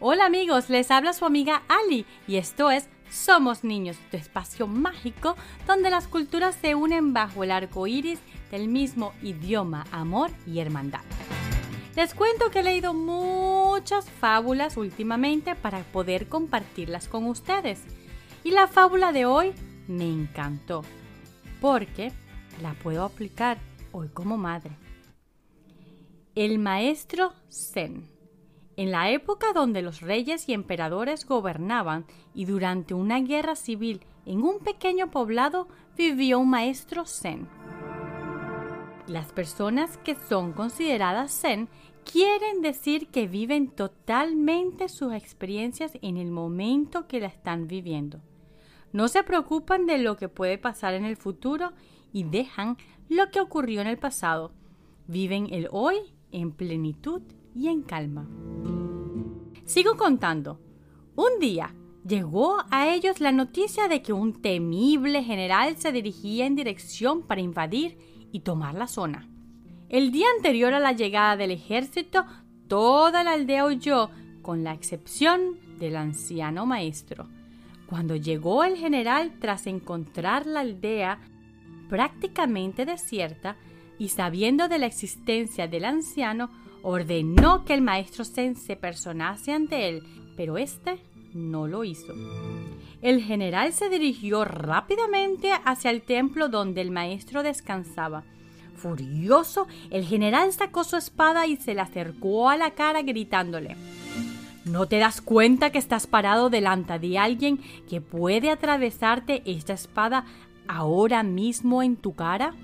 Hola amigos, les habla su amiga Ali y esto es Somos Niños, tu espacio mágico donde las culturas se unen bajo el arco iris del mismo idioma, amor y hermandad. Les cuento que he leído muchas fábulas últimamente para poder compartirlas con ustedes. Y la fábula de hoy me encantó porque la puedo aplicar hoy como madre. El maestro Zen. En la época donde los reyes y emperadores gobernaban y durante una guerra civil en un pequeño poblado vivió un maestro zen. Las personas que son consideradas zen quieren decir que viven totalmente sus experiencias en el momento que la están viviendo. No se preocupan de lo que puede pasar en el futuro y dejan lo que ocurrió en el pasado. Viven el hoy en plenitud y en calma. Sigo contando. Un día llegó a ellos la noticia de que un temible general se dirigía en dirección para invadir y tomar la zona. El día anterior a la llegada del ejército, toda la aldea huyó, con la excepción del anciano maestro. Cuando llegó el general tras encontrar la aldea prácticamente desierta y sabiendo de la existencia del anciano, ordenó que el maestro Zen se personase ante él, pero éste no lo hizo. El general se dirigió rápidamente hacia el templo donde el maestro descansaba. Furioso, el general sacó su espada y se la acercó a la cara gritándole ¿No te das cuenta que estás parado delante de alguien que puede atravesarte esta espada ahora mismo en tu cara?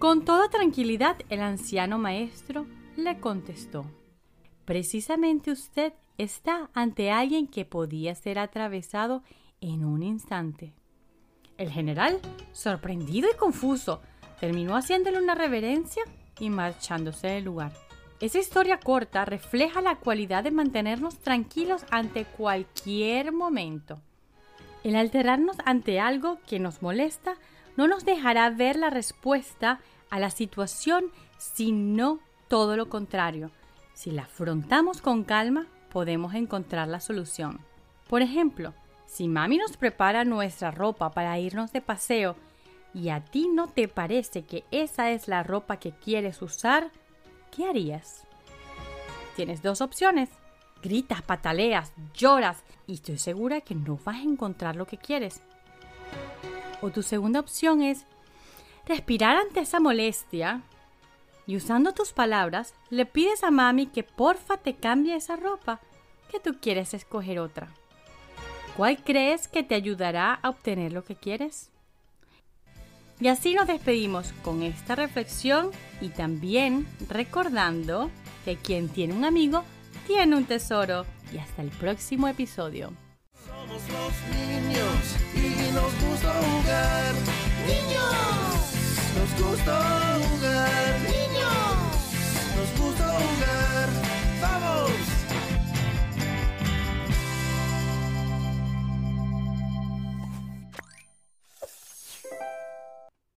Con toda tranquilidad el anciano maestro le contestó, precisamente usted está ante alguien que podía ser atravesado en un instante. El general, sorprendido y confuso, terminó haciéndole una reverencia y marchándose del lugar. Esa historia corta refleja la cualidad de mantenernos tranquilos ante cualquier momento. El alterarnos ante algo que nos molesta no nos dejará ver la respuesta a la situación, sino todo lo contrario. Si la afrontamos con calma, podemos encontrar la solución. Por ejemplo, si mami nos prepara nuestra ropa para irnos de paseo y a ti no te parece que esa es la ropa que quieres usar, ¿qué harías? Tienes dos opciones. Gritas, pataleas, lloras y estoy segura que no vas a encontrar lo que quieres. O tu segunda opción es respirar ante esa molestia y usando tus palabras le pides a mami que porfa te cambie esa ropa, que tú quieres escoger otra. ¿Cuál crees que te ayudará a obtener lo que quieres? Y así nos despedimos con esta reflexión y también recordando que quien tiene un amigo tiene un tesoro. Y hasta el próximo episodio. Somos los niños y nos gusta jugar. Niños, nos gusta jugar.